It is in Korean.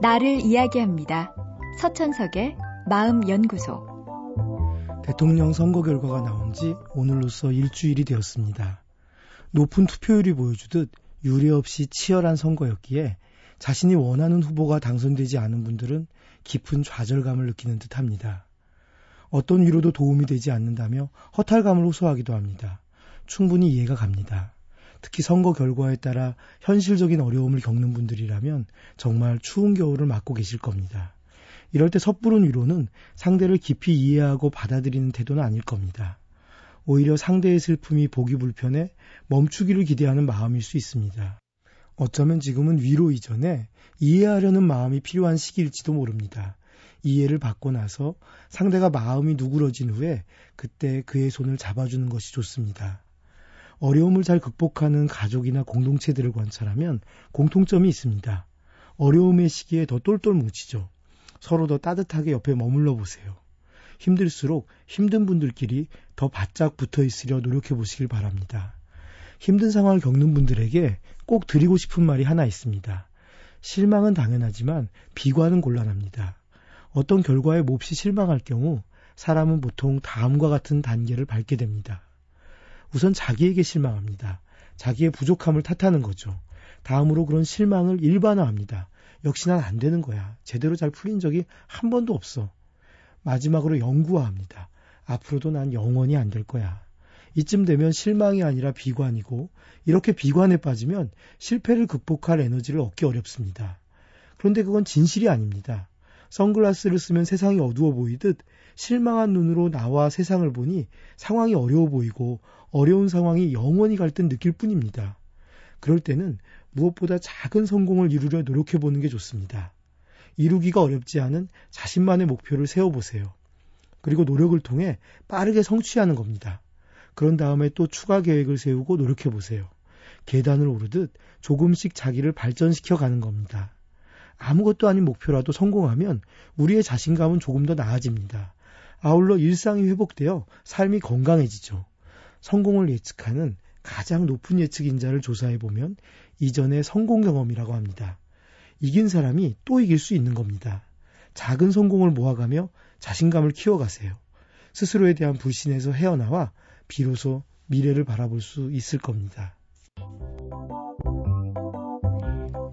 나를 이야기합니다. 서천석의 마음연구소. 대통령 선거 결과가 나온 지 오늘로써 일주일이 되었습니다. 높은 투표율이 보여주듯 유례 없이 치열한 선거였기에 자신이 원하는 후보가 당선되지 않은 분들은 깊은 좌절감을 느끼는 듯 합니다. 어떤 위로도 도움이 되지 않는다며 허탈감을 호소하기도 합니다. 충분히 이해가 갑니다. 특히 선거 결과에 따라 현실적인 어려움을 겪는 분들이라면 정말 추운 겨울을 맞고 계실 겁니다. 이럴 때 섣부른 위로는 상대를 깊이 이해하고 받아들이는 태도는 아닐 겁니다. 오히려 상대의 슬픔이 보기 불편해 멈추기를 기대하는 마음일 수 있습니다. 어쩌면 지금은 위로 이전에 이해하려는 마음이 필요한 시기일지도 모릅니다. 이해를 받고 나서 상대가 마음이 누그러진 후에 그때 그의 손을 잡아주는 것이 좋습니다. 어려움을 잘 극복하는 가족이나 공동체들을 관찰하면 공통점이 있습니다. 어려움의 시기에 더 똘똘 뭉치죠. 서로 더 따뜻하게 옆에 머물러 보세요. 힘들수록 힘든 분들끼리 더 바짝 붙어 있으려 노력해 보시길 바랍니다. 힘든 상황을 겪는 분들에게 꼭 드리고 싶은 말이 하나 있습니다. 실망은 당연하지만 비관은 곤란합니다. 어떤 결과에 몹시 실망할 경우 사람은 보통 다음과 같은 단계를 밟게 됩니다. 우선 자기에게 실망합니다. 자기의 부족함을 탓하는 거죠. 다음으로 그런 실망을 일반화합니다. 역시 난 안 되는 거야. 제대로 잘 풀린 적이 한 번도 없어. 마지막으로 영구화합니다. 앞으로도 난 영원히 안 될 거야. 이쯤 되면 실망이 아니라 비관이고 이렇게 비관에 빠지면 실패를 극복할 에너지를 얻기 어렵습니다. 그런데 그건 진실이 아닙니다. 선글라스를 쓰면 세상이 어두워 보이듯 실망한 눈으로 나와 세상을 보니 상황이 어려워 보이고 어려운 상황이 영원히 갈 듯 느낄 뿐입니다. 그럴 때는 무엇보다 작은 성공을 이루려 노력해 보는 게 좋습니다. 이루기가 어렵지 않은 자신만의 목표를 세워보세요. 그리고 노력을 통해 빠르게 성취하는 겁니다. 그런 다음에 또 추가 계획을 세우고 노력해 보세요. 계단을 오르듯 조금씩 자기를 발전시켜 가는 겁니다. 아무것도 아닌 목표라도 성공하면 우리의 자신감은 조금 더 나아집니다. 아울러 일상이 회복되어 삶이 건강해지죠. 성공을 예측하는 가장 높은 예측 인자를 조사해 보면 이전의 성공 경험이라고 합니다. 이긴 사람이 또 이길 수 있는 겁니다. 작은 성공을 모아가며 자신감을 키워가세요. 스스로에 대한 불신에서 헤어나와 비로소 미래를 바라볼 수 있을 겁니다.